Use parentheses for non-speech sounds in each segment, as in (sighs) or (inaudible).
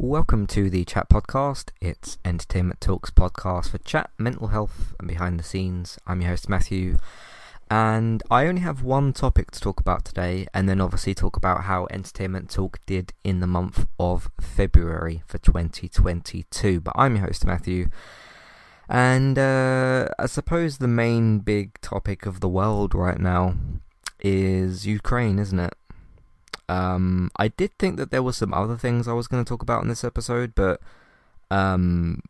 Welcome to the Chat Podcast. It's Entertainment Talks podcast for chat, mental health, and behind the scenes. I'm your host, Matthew, and I only have one topic to talk about today, and then obviously talk about how Entertainment Talk did in the month of February for 2022. But I'm your host, Matthew, and uh, I suppose the main big topic of the world right now is Ukraine, isn't it? Um, I did think that there were some other things I was going to talk about in this episode, but um,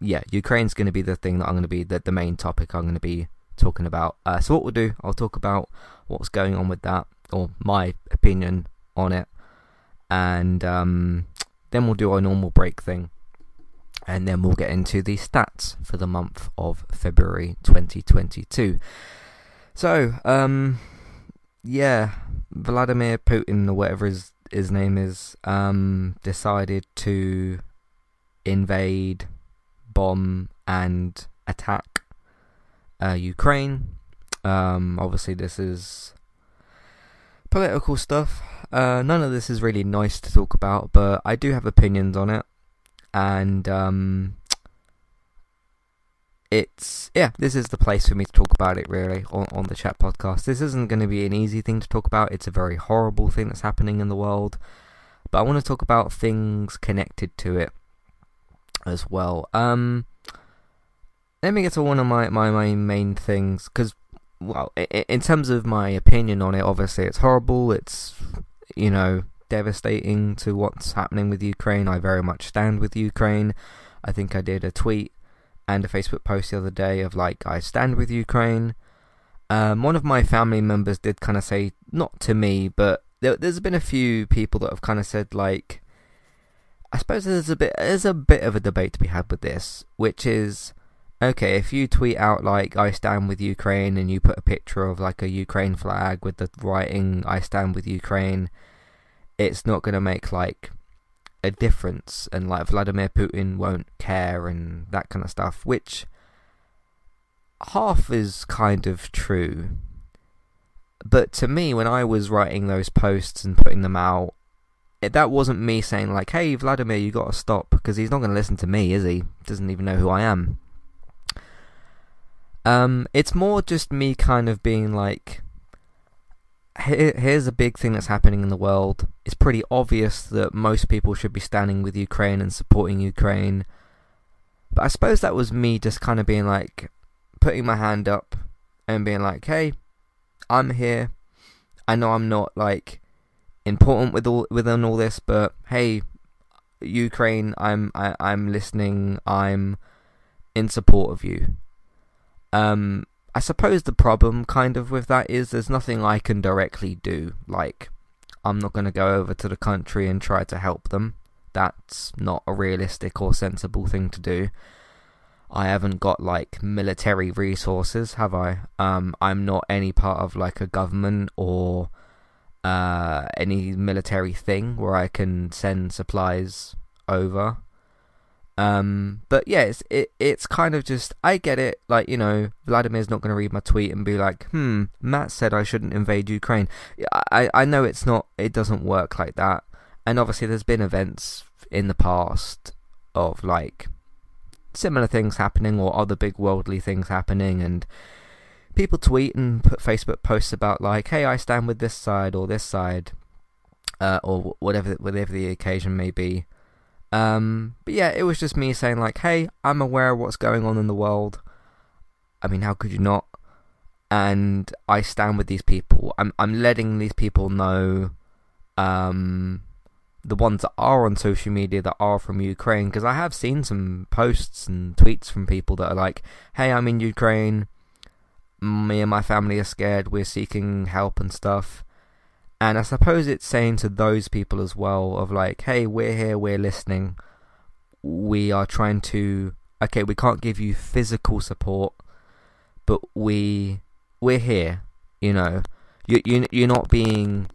yeah, Ukraine's going to be the thing that I'm going to be the, the main topic I'm going to be talking about. Uh, so what we'll do, I'll talk about what's going on with that, or my opinion on it, and um, then we'll do our normal break thing, and then we'll get into the stats for the month of February 2022. So, um, yeah, Vladimir Putin or whatever his his name is, um, decided to invade, bomb, and attack uh, Ukraine. Um, obviously, this is political stuff. Uh, none of this is really nice to talk about, but I do have opinions on it, and um, it's yeah, this is the place for me to talk about it really on, on the chat podcast. This isn't going to be an easy thing to talk about. It's a very horrible thing that's happening in the world, but I want to talk about things connected to it as well. Um, let me get to one of my my, my main things because well, in terms of my opinion on it, obviously it's horrible. It's you know devastating to what's happening with Ukraine. I very much stand with Ukraine. I think I did a tweet and a Facebook post the other day of like, I stand with Ukraine. Um, one of my family members did kind of say, not to me, but there, has been a few people that have kind of said like, I suppose there's a bit there's a bit of a debate to be had with this, which is okay if you tweet out like I stand with Ukraine and you put a picture of like a Ukraine flag with the writing I stand with Ukraine, it's not going to make like a difference and like Vladimir Putin won't care and that kind of stuff, which half is kind of true. But to me, when I was writing those posts and putting them out, it, that wasn't me saying like, "Hey, Vladimir, you got to stop," because he's not going to listen to me, is he? Doesn't even know who I am. Um, it's more just me kind of being like, here, here's a big thing that's happening in the world. It's pretty obvious that most people should be standing with Ukraine and supporting Ukraine. But I suppose that was me just kind of being like, putting my hand up and being like, hey, I'm here. I know I'm not like important with all within all this, but hey, Ukraine, I'm I, am i am listening. I'm in support of you. Um, I suppose the problem kind of with that is there's nothing I can directly do. Like, I'm not going to go over to the country and try to help them. That's not a realistic or sensible thing to do. I haven't got like military resources, have I? Um, I'm not any part of like a government or uh, any military thing where I can send supplies over. Um, but yeah, it's it, it's kind of just I get it. Like you know, Vladimir's not going to read my tweet and be like, "Hmm, Matt said I shouldn't invade Ukraine." I I know it's not. It doesn't work like that. And obviously, there's been events in the past of like similar things happening or other big worldly things happening, and people tweet and put Facebook posts about like, "Hey, I stand with this side or this side," uh, or whatever whatever the occasion may be. Um, but yeah, it was just me saying like, "Hey, I'm aware of what's going on in the world. I mean, how could you not?" And I stand with these people. I'm I'm letting these people know, um, the ones that are on social media that are from Ukraine, because I have seen some posts and tweets from people that are like, "Hey, I'm in Ukraine. Me and my family are scared. We're seeking help and stuff." And I suppose it's saying to those people as well of like, hey, we're here, we're listening. We are trying to okay, we can't give you physical support, but we we're here, you know. You you you're not being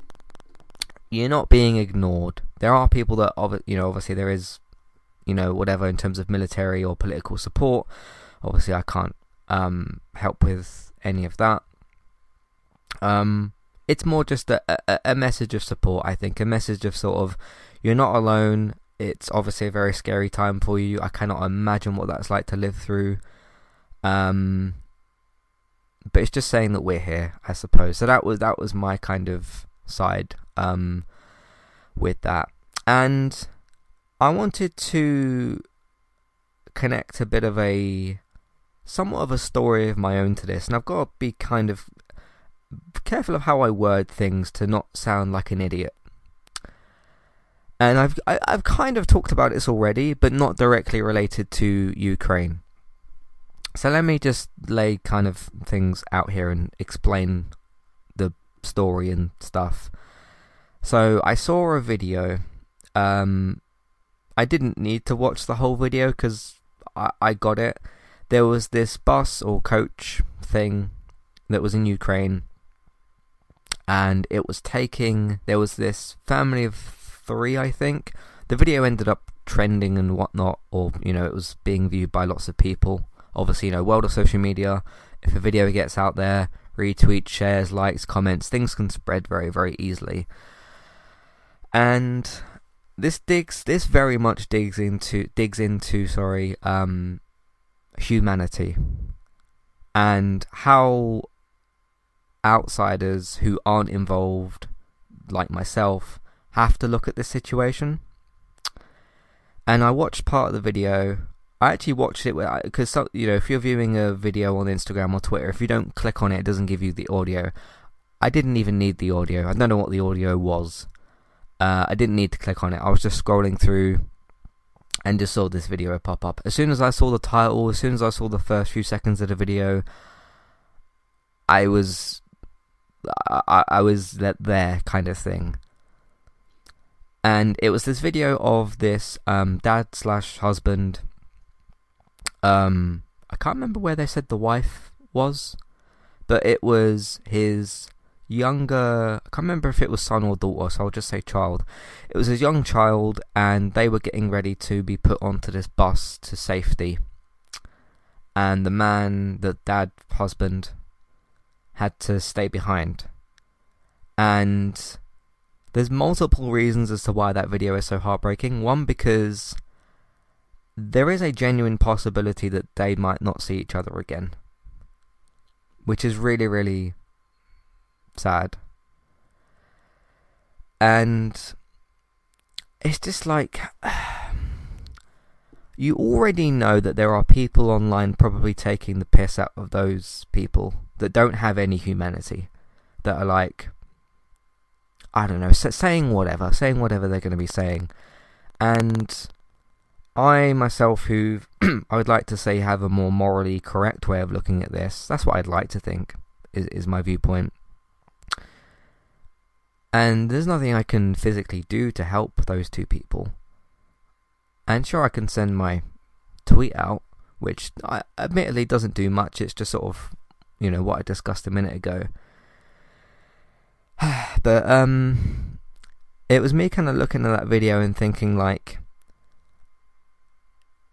you're not being ignored. There are people that you know, obviously there is you know, whatever in terms of military or political support. Obviously I can't um help with any of that. Um it's more just a, a, a message of support. I think a message of sort of you're not alone. it's obviously a very scary time for you. I cannot imagine what that's like to live through. Um, but it's just saying that we're here, I suppose. So that was that was my kind of side um, with that, and I wanted to connect a bit of a somewhat of a story of my own to this, and I've got to be kind of careful of how I word things to not sound like an idiot. And I've I, have i have kind of talked about this already, but not directly related to Ukraine. So let me just lay kind of things out here and explain the story and stuff. So I saw a video. Um, I didn't need to watch the whole video because I, I got it. There was this bus or coach thing that was in Ukraine, and it was taking. There was this family of three, I think. The video ended up trending and whatnot, or you know, it was being viewed by lots of people obviously, you know, world of social media, if a video gets out there, retweets, shares, likes, comments, things can spread very, very easily. And this digs, this very much digs into, digs into, sorry, um, humanity and how outsiders who aren't involved, like myself, have to look at this situation. And I watched part of the video I actually watched it because you know if you're viewing a video on Instagram or Twitter, if you don't click on it, it doesn't give you the audio. I didn't even need the audio. I don't know what the audio was. Uh, I didn't need to click on it. I was just scrolling through and just saw this video pop up. As soon as I saw the title, as soon as I saw the first few seconds of the video, I was I, I was there kind of thing. And it was this video of this um, dad slash husband um, I can't remember where they said the wife was, but it was his younger. I can't remember if it was son or daughter, so I'll just say child. It was his young child, and they were getting ready to be put onto this bus to safety. And the man, the dad, husband, had to stay behind. And there's multiple reasons as to why that video is so heartbreaking. One, because there is a genuine possibility that they might not see each other again. Which is really, really sad. And it's just like. (sighs) You already know that there are people online probably taking the piss out of those people that don't have any humanity. That are like. I don't know, saying whatever, saying whatever they're going to be saying. And I myself, who (clears throat) I would like to say have a more morally correct way of looking at this, that's what I'd like to think, is, is my viewpoint. And there's nothing I can physically do to help those two people. And sure, I can send my tweet out, which I, admittedly doesn't do much, it's just sort of, you know, what I discussed a minute ago. (sighs) but, um, it was me kind of looking at that video and thinking, like,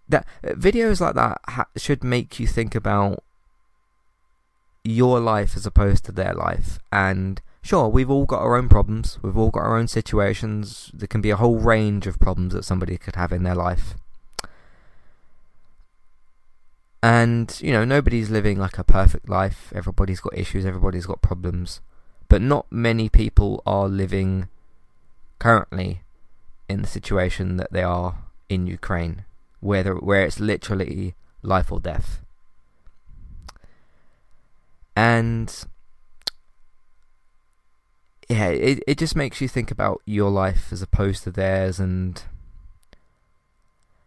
that videos like that ha- should make you think about your life as opposed to their life. And sure, we've all got our own problems. We've all got our own situations. There can be a whole range of problems that somebody could have in their life. And, you know, nobody's living like a perfect life. Everybody's got issues, everybody's got problems. But not many people are living currently in the situation that they are in Ukraine where where it's literally life or death. And yeah, it it just makes you think about your life as opposed to theirs and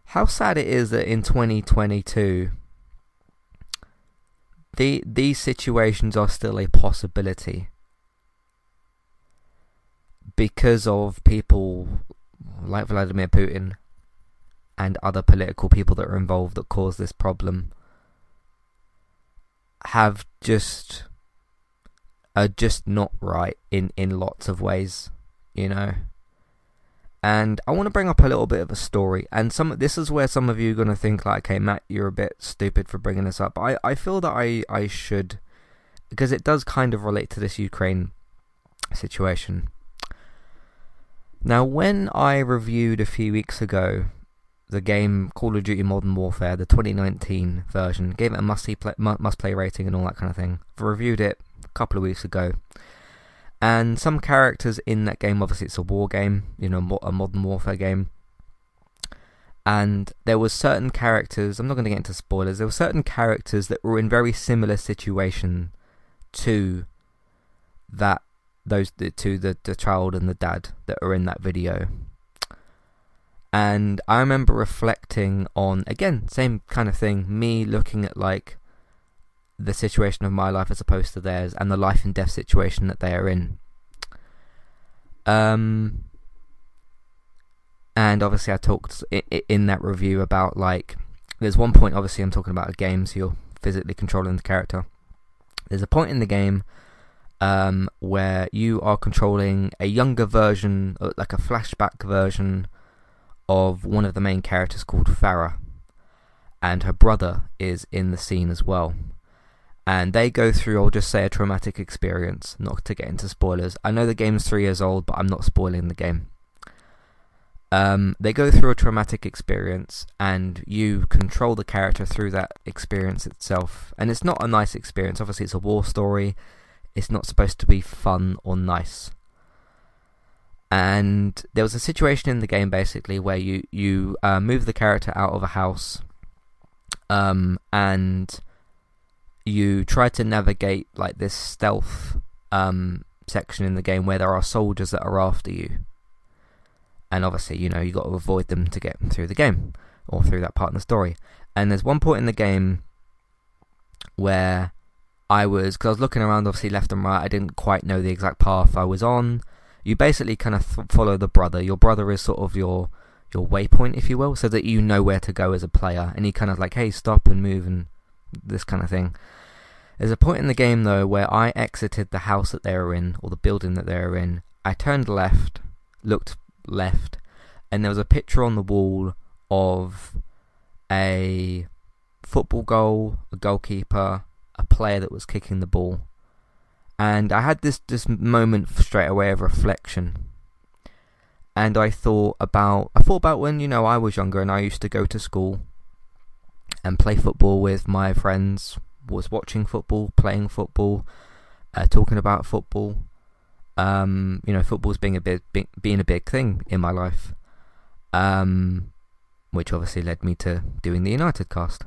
how sad it is that in 2022 the these situations are still a possibility because of people like Vladimir Putin and other political people that are involved that cause this problem have just are just not right in in lots of ways, you know. And I want to bring up a little bit of a story, and some this is where some of you are gonna think like, "Okay, Matt, you're a bit stupid for bringing this up." I I feel that I I should because it does kind of relate to this Ukraine situation. Now, when I reviewed a few weeks ago the game Call of Duty Modern Warfare, the 2019 version, gave it a must play, must play rating and all that kind of thing. I reviewed it a couple of weeks ago, and some characters in that game, obviously it's a war game, you know, a Modern Warfare game, and there were certain characters. I'm not going to get into spoilers. There were certain characters that were in very similar situation to that those to the the child and the dad that are in that video. And I remember reflecting on again, same kind of thing, me looking at like the situation of my life as opposed to theirs and the life and death situation that they are in. Um and obviously I talked in that review about like there's one point obviously I'm talking about a game so you're physically controlling the character. There's a point in the game um, where you are controlling a younger version, uh, like a flashback version of one of the main characters called Farah, and her brother is in the scene as well. And they go through, I'll just say, a traumatic experience, not to get into spoilers. I know the game's three years old, but I'm not spoiling the game. Um, they go through a traumatic experience, and you control the character through that experience itself. And it's not a nice experience. Obviously, it's a war story. It's not supposed to be fun or nice and there was a situation in the game basically where you you uh, move the character out of a house, um, and you try to navigate like this stealth um, section in the game where there are soldiers that are after you, and obviously you know you got to avoid them to get through the game or through that part of the story. And there's one point in the game where I was because I was looking around obviously left and right. I didn't quite know the exact path I was on you basically kind of th- follow the brother. Your brother is sort of your your waypoint, if you will, so that you know where to go as a player. And he kind of like, hey, stop and move and this kind of thing. There's a point in the game though where I exited the house that they were in or the building that they were in. I turned left, looked left, and there was a picture on the wall of a football goal, a goalkeeper, a player that was kicking the ball and I had this this moment straight away of reflection. And I thought about I thought about when you know I was younger and I used to go to school and play football with my friends. Was watching football, playing football, uh, talking about football. Um, you know, football's being a big, being a big thing in my life. Um, which obviously led me to doing the United cast.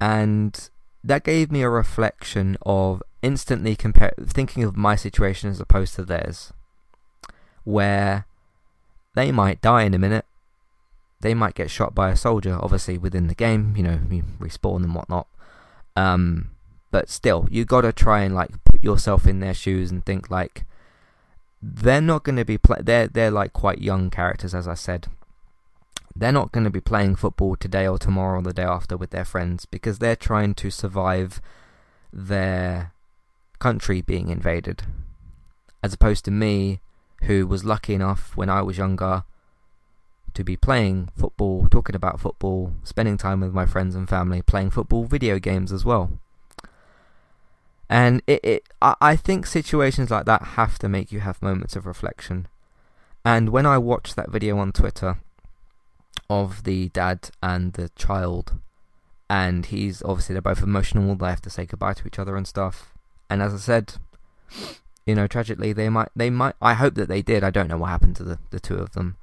And that gave me a reflection of instantly compare thinking of my situation as opposed to theirs, where they might die in a minute, they might get shot by a soldier, obviously within the game, you know, you respawn and whatnot. Um, but still, you gotta try and like put yourself in their shoes and think like they're not going to be play. They're they're like quite young characters, as I said they're not going to be playing football today or tomorrow or the day after with their friends because they're trying to survive their country being invaded. As opposed to me, who was lucky enough when I was younger to be playing football, talking about football, spending time with my friends and family, playing football video games as well. And it, it I, I think situations like that have to make you have moments of reflection. And when I watched that video on Twitter, of the dad and the child, and he's obviously they're both emotional. They have to say goodbye to each other and stuff. And as I said, you know, tragically they might they might. I hope that they did. I don't know what happened to the the two of them,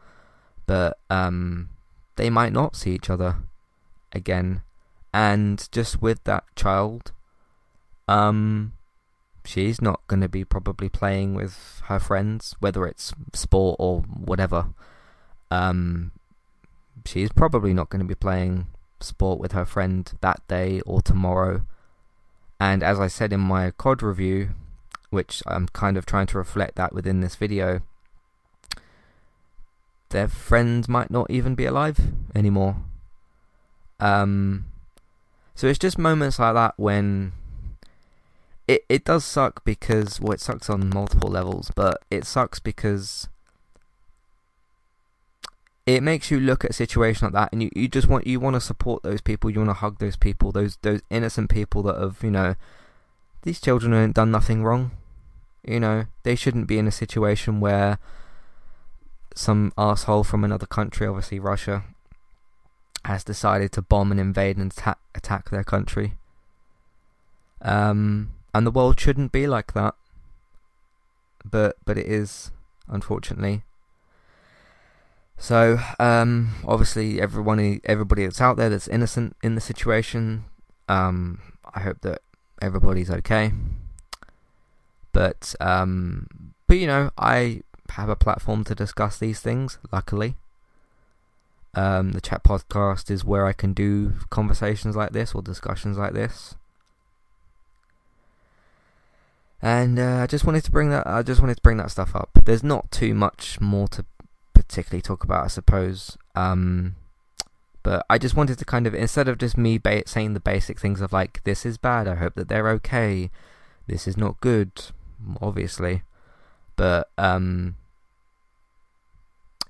but um, they might not see each other again. And just with that child, um, she's not going to be probably playing with her friends, whether it's sport or whatever. Um, she's probably not going to be playing sport with her friend that day or tomorrow. And as I said in my COD review, which I'm kind of trying to reflect that within this video, their friends might not even be alive anymore. Um, so it's just moments like that when it it does suck because well, it sucks on multiple levels, but it sucks because it makes you look at a situation like that and you, you just want you want to support those people you want to hug those people those those innocent people that have you know these children haven't done nothing wrong you know they shouldn't be in a situation where some asshole from another country, obviously Russia, has decided to bomb and invade and attack, attack their country. Um, and the world shouldn't be like that, but but it is, unfortunately. So, um, obviously, everyone, everybody that's out there that's innocent in the situation, um, I hope that everybody's okay. But, um, but you know, I have a platform to discuss these things. Luckily, um, the chat podcast is where I can do conversations like this or discussions like this. And uh, I just wanted to bring that. I just wanted to bring that stuff up. There's not too much more to particularly talk about, I suppose. Um, but I just wanted to kind of instead of just me ba- saying the basic things of like this is bad. I hope that they're okay. This is not good, obviously. But um,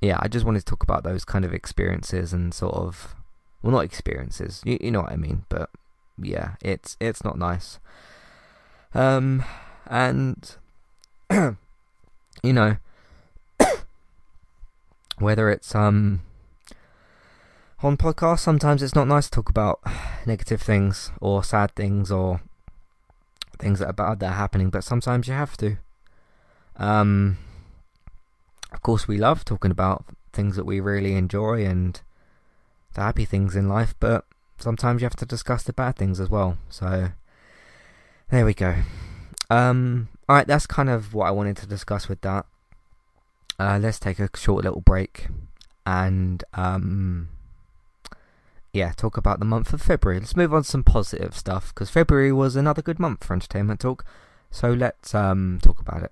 yeah, I just wanted to talk about those kind of experiences and sort of well, not experiences. You, you know what I mean? But yeah, it's it's not nice. Um, and (clears throat) you know (coughs) whether it's um on podcasts, sometimes it's not nice to talk about (sighs) negative things or sad things or things that are bad that are happening, but sometimes you have to. Um, of course, we love talking about things that we really enjoy and the happy things in life, but sometimes you have to discuss the bad things as well. So, there we go. Um, alright, that's kind of what I wanted to discuss with that uh, let's take a short little break and um, yeah, talk about the month of February. Let's move on to some positive stuff because February was another good month for entertainment talk. So let's um, talk about it.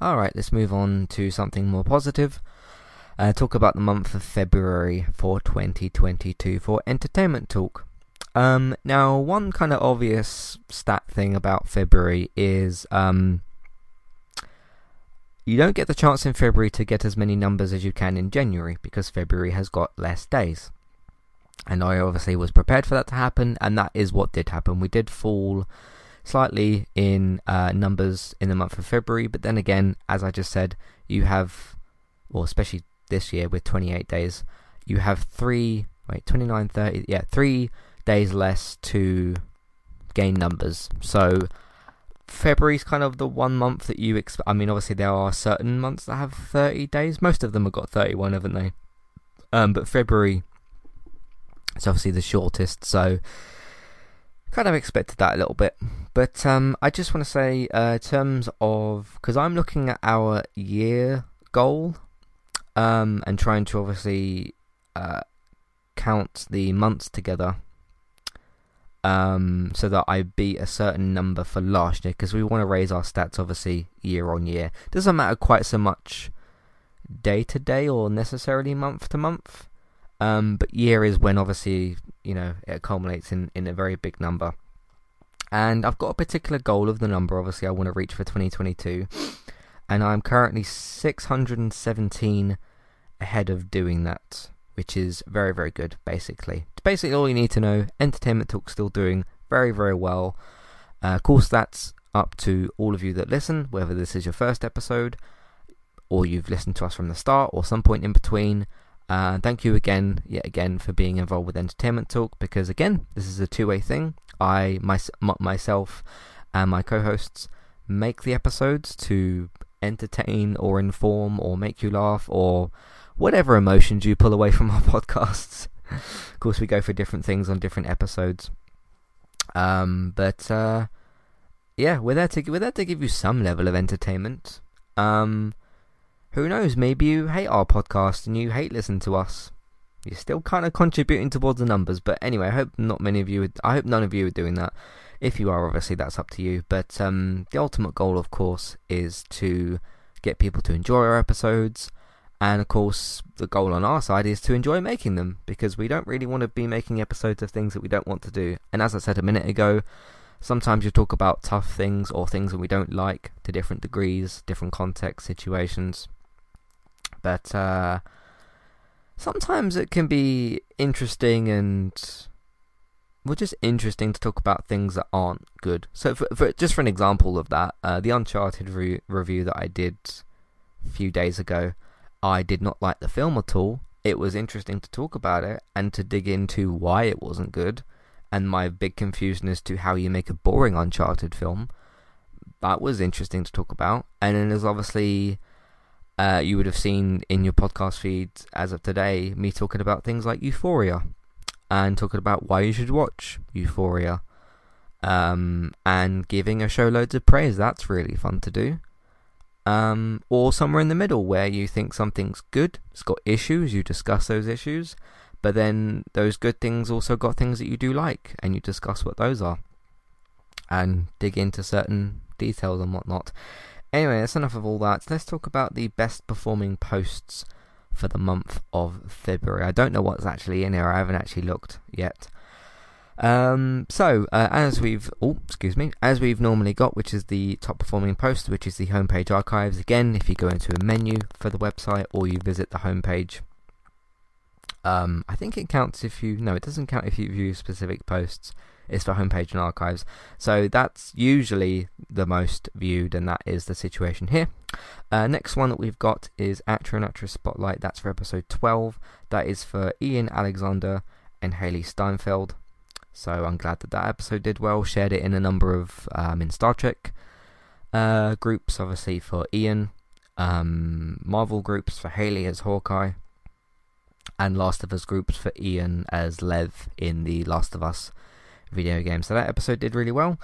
Alright, let's move on to something more positive. Uh, talk about the month of February for 2022 for entertainment talk. Um, now, one kind of obvious stat thing about February is um, you don't get the chance in February to get as many numbers as you can in January because February has got less days. And I obviously was prepared for that to happen, and that is what did happen. We did fall slightly in uh, numbers in the month of February, but then again, as I just said, you have, well, especially this year with 28 days, you have three, wait, 29, 30, yeah, three days less to gain numbers. So February's kind of the one month that you expect. I mean, obviously there are certain months that have 30 days. Most of them have got 31, haven't they? Um, but February is obviously the shortest, so kind of expected that a little bit. But um, I just want to say, uh, in terms of, because I'm looking at our year goal um, and trying to obviously uh, count the months together um, so that I beat a certain number for last year because we want to raise our stats obviously year on year. Doesn't matter quite so much day to day or necessarily month to month. Um, but year is when obviously you know it culminates in, in a very big number. And I've got a particular goal of the number obviously I want to reach for 2022 and I'm currently 617 ahead of doing that which is very, very good, basically. It's basically all you need to know. Entertainment Talk still doing very, very well. Uh, of course, that's up to all of you that listen, whether this is your first episode or you've listened to us from the start or some point in between. Uh, thank you again, yet again, for being involved with Entertainment Talk because, again, this is a two way thing. I, my, myself, and my co hosts make the episodes to entertain or inform or make you laugh or whatever emotions you pull away (laughs) from our podcasts. of course, we go for different things on different episodes. Um, but uh, yeah, we're there to we're there to give you some level of entertainment. Um, who knows? Maybe you hate our podcast and you hate listening to us. You're still kind of contributing towards the numbers, but anyway, I hope not many of you. Would, I hope none of you are doing that. If you are, obviously that's up to you. But um, the ultimate goal, of course, is to get people to enjoy our episodes and of course, the goal on our side is to enjoy making them because we don't really want to be making episodes of things that we don't want to do. And as I said a minute ago, sometimes you talk about tough things or things that we don't like to different degrees, different context, situations. But uh, sometimes it can be interesting and well, just interesting to talk about things that aren't good. So, for, for just for an example of that, uh, the Uncharted re- review that I did a few days ago. I did not like the film at all. It was interesting to talk about it and to dig into why it wasn't good and my big confusion as to how you make a boring Uncharted film. That was interesting to talk about. And then there's obviously, uh, you would have seen in your podcast feeds as of today, me talking about things like Euphoria and talking about why you should watch Euphoria um, and giving a show loads of praise. That's really fun to do um, or somewhere in the middle where you think something's good, it's got issues, you discuss those issues, but then those good things also got things that you do like, and you discuss what those are, and dig into certain details and whatnot. Anyway, that's enough of all that. Let's talk about the best performing posts for the month of February. I don't know what's actually in here, I haven't actually looked yet. Um, so uh, as we've oh excuse me as we've normally got, which is the top performing post, which is the homepage archives. Again, if you go into a menu for the website or you visit the homepage, um, I think it counts if you no, it doesn't count if you view specific posts. It's for homepage and archives. So that's usually the most viewed, and that is the situation here. Uh, next one that we've got is Actor and Actress Spotlight. That's for episode 12. That is for Ian Alexander and Hailee Steinfeld. So I'm glad that that episode did well. Shared it in a number of um, in Star Trek uh, groups, obviously for Ian, um, Marvel groups for Hailee as Hawkeye, and Last of Us groups for Ian as Lev in the Last of Us video game. So that episode did really well.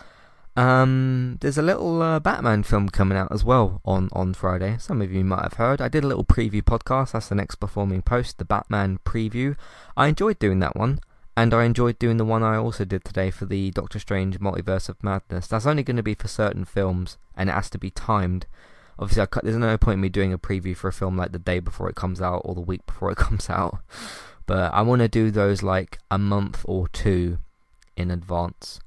Um, there's a little uh, Batman film coming out as well on, on Friday. Some of you might have heard. I did a little preview podcast. That's the next performing post, the Batman preview. I enjoyed doing that one. And I enjoyed doing the one I also did today for the Doctor Strange Multiverse of Madness. That's only going to be for certain films, and it has to be timed. Obviously, there's no point in me doing a preview for a film like the day before it comes out or the week before it (laughs) comes out. But I want to do those like a month or two in advance.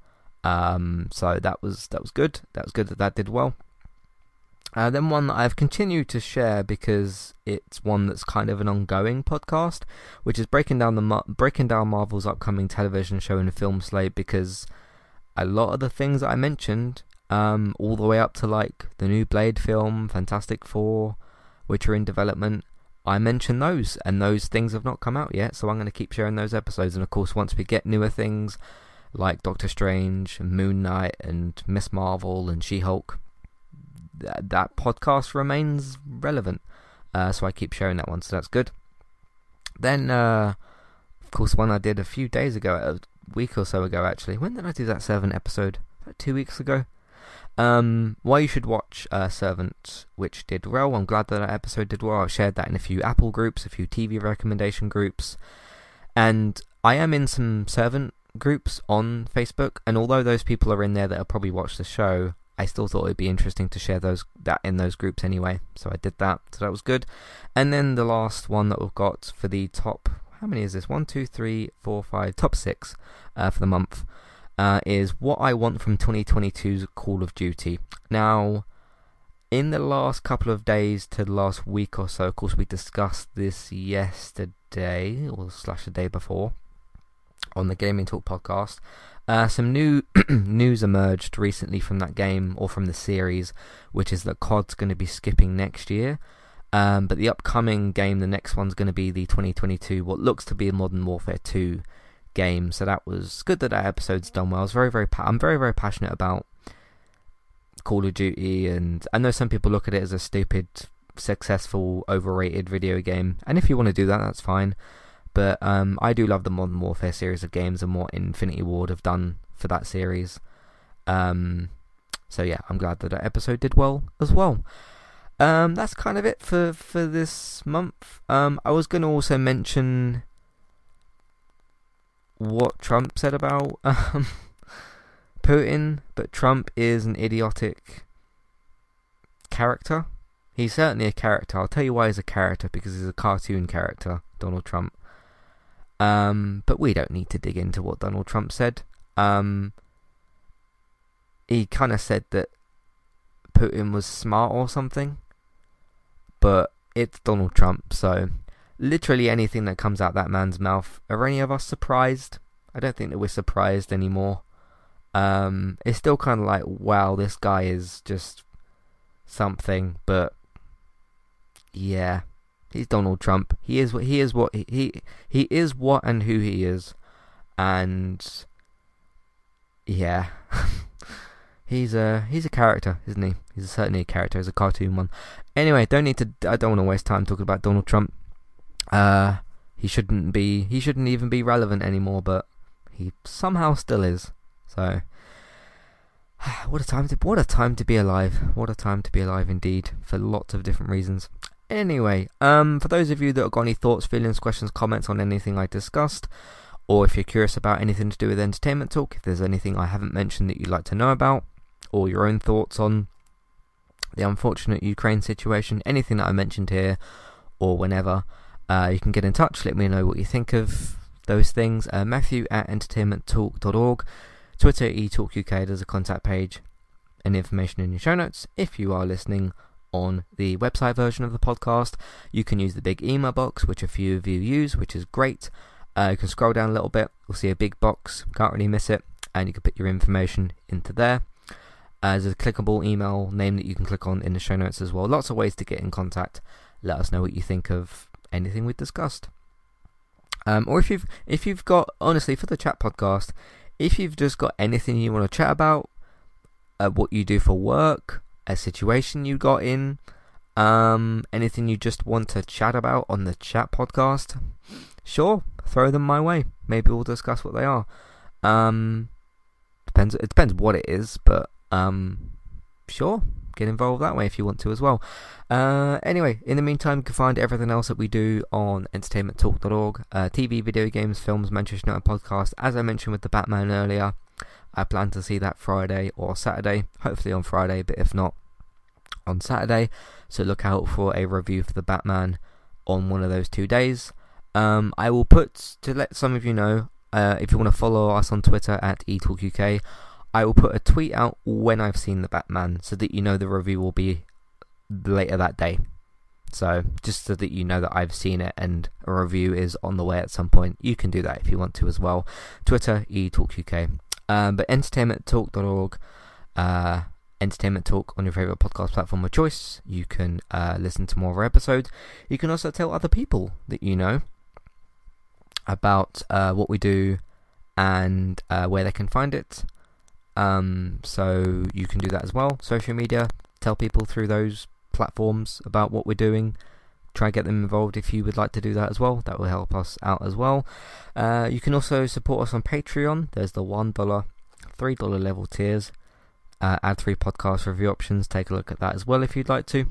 Um, so that was that was good. That was good that that did well. Uh, then one that I've continued to share because it's one that's kind of an ongoing podcast, which is breaking down the breaking down Marvel's upcoming television show and film slate. Because a lot of the things that I mentioned, um, all the way up to like the new Blade film, Fantastic Four, which are in development, I mentioned those, and those things have not come out yet. So I'm going to keep sharing those episodes. And of course, once we get newer things like Doctor Strange, Moon Knight, and Miss Marvel, and She Hulk that, podcast remains relevant. Uh, so I keep sharing that one, so that's good. Then, uh, of course, one I did a few days ago, a week or so ago, actually. When did I do that Servant episode? Two weeks ago. Um, why you should watch uh, Servant, which did well. I'm glad that that episode did well. I've shared that in a few Apple groups, a few TV recommendation groups, and I am in some Servant groups on Facebook. And although those people are in there that have probably watched the show, I still thought it'd be interesting to share those that in those groups anyway. So I did that. So that was good. And then the last one that we've got for the top how many is this? One, two, three, four, five, top six uh, for the month uh, is what I want from 2022's Call of Duty. Now, in the last couple of days to the last week or so, of course, we discussed this yesterday or slash the day before on the Gaming Talk podcast. Uh, some new (clears throat) news emerged recently from that game or from the series, which is that COD's going to be skipping next year. Um, but the upcoming game, the next one's going to be the 2022, what looks to be a Modern Warfare 2 game. So that was good that that episode's done well. I was very, very, pa- I'm very, very passionate about Call of Duty, and I know some people look at it as a stupid, successful, overrated video game. And if you want to do that, that's fine. But um, I do love the Modern Warfare series of games and what Infinity Ward have done for that series. Um, so yeah, I'm glad that that episode did well as well. Um, that's kind of it for for this month. Um, I was going to also mention what Trump said about (laughs) um, Putin, but Trump is an idiotic character. He's certainly a character. I'll tell you why he's a character because he's a cartoon character, Donald Trump. Um, but we don't need to dig into what Donald Trump said. Um, he kind of said that Putin was smart or something but it's Donald Trump, so literally anything that comes out that man's mouth. Are any of us surprised? I don't think that we're surprised anymore. Um, it's still kind of like, wow, this guy is just something, but yeah, he's Donald Trump. He is what he is. What he he, is. What and who he is, and yeah. (laughs) He's a he's a character, isn't he? He's certainly a character. He's a cartoon one. Anyway, don't need to. I don't want to waste time talking about Donald Trump. Uh, he shouldn't be. He shouldn't even be relevant anymore, but he somehow still is. So, (sighs) what a time to what a time to be alive. What a time to be alive indeed, for lots of different reasons. Anyway, um, for those of you that have got any thoughts, feelings, questions, comments on anything I discussed, or if you're curious about anything to do with entertainment talk, if there's anything I haven't mentioned that you'd like to know about, or your own thoughts on the unfortunate Ukraine situation, anything that I mentioned here or whenever, uh, you can get in touch. Let me know what you think of those things. Uh, Matthew at entertainmenttalk.org, Twitter eTalkUK. There's a contact page and information in your show notes. If you are listening on the website version of the podcast, you can use the big email box, which a few of you use, which is great. Uh, you can scroll down a little bit, you'll see a big box, can't really miss it, and you can put your information into there. Uh, there's a clickable email name that you can click on in the show notes as well. Lots of ways to get in contact. Let us know what you think of anything we've discussed. Um, or if you've if you've got honestly for the chat podcast, if you've just got anything you want to chat about, uh, what you do for work, a situation you got in, um, anything you just want to chat about on the chat podcast, sure, throw them my way. Maybe we'll discuss what they are. Um, depends. It depends what it is, but um, sure, get involved that way if you want to as well. Uh, anyway, in the meantime, you can find everything else that we do on entertainmenttalk.org. Uh, TV, video games, films, Manchester United podcast. As I mentioned with the Batman earlier, I plan to see that Friday or Saturday. Hopefully on Friday, but if not, on Saturday. So look out for a review for the Batman on one of those two days. Um, I will put to let some of you know uh, if you want to follow us on Twitter at eTalkUK. I will put a tweet out when I've seen the Batman so that you know the review will be later that day. So, just so that you know that I've seen it and a review is on the way at some point, you can do that if you want to as well. Twitter, eTalkUK. Um, but entertainmenttalk.org, uh, Entertainment Talk on your favourite podcast platform of choice. You can uh, listen to more of our episodes. You can also tell other people that you know about uh, what we do and uh, where they can find it. Um, so you can do that as well. Social media, tell people through those platforms about what we're doing. Try and get them involved if you would like to do that as well. That will help us out as well. Uh, you can also support us on Patreon. There's the $1, $3 level tiers. Uh, add three podcast review options. Take a look at that as well if you'd like to.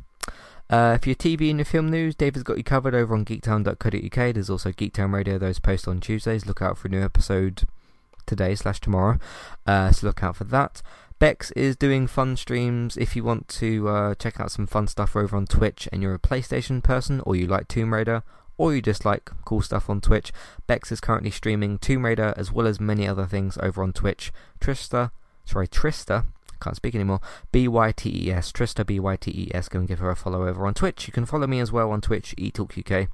Uh, for your TV and your film news, David's got you covered over on geektown.co.uk. There's also Geektown Radio, those post on Tuesdays. Look out for a new episode today slash tomorrow. Uh, so look out for that. Bex is doing fun streams. If you want to uh, check out some fun stuff over on Twitch and you're a PlayStation person or you like Tomb Raider or you just like cool stuff on Twitch, Bex is currently streaming Tomb Raider as well as many other things over on Twitch. Trista, sorry, Trista, can't speak anymore. B Y T E S, Trista B Y T E S. Go and give her a follow over on Twitch. You can follow me as well on Twitch, eTalkUK,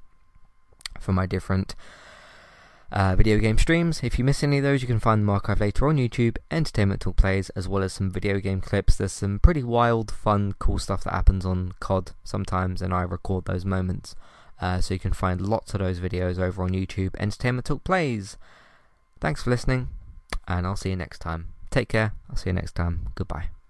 for my different uh, video game streams. If you miss any of those, you can find them archived later on YouTube, Entertainment Talk Plays, as well as some video game clips. There's some pretty wild, fun, cool stuff that happens on COD sometimes, and I record those moments. Uh, so you can find lots of those videos over on YouTube, Entertainment Talk Plays. Thanks for listening, and I'll see you next time. Take care. I'll see you next time. Goodbye.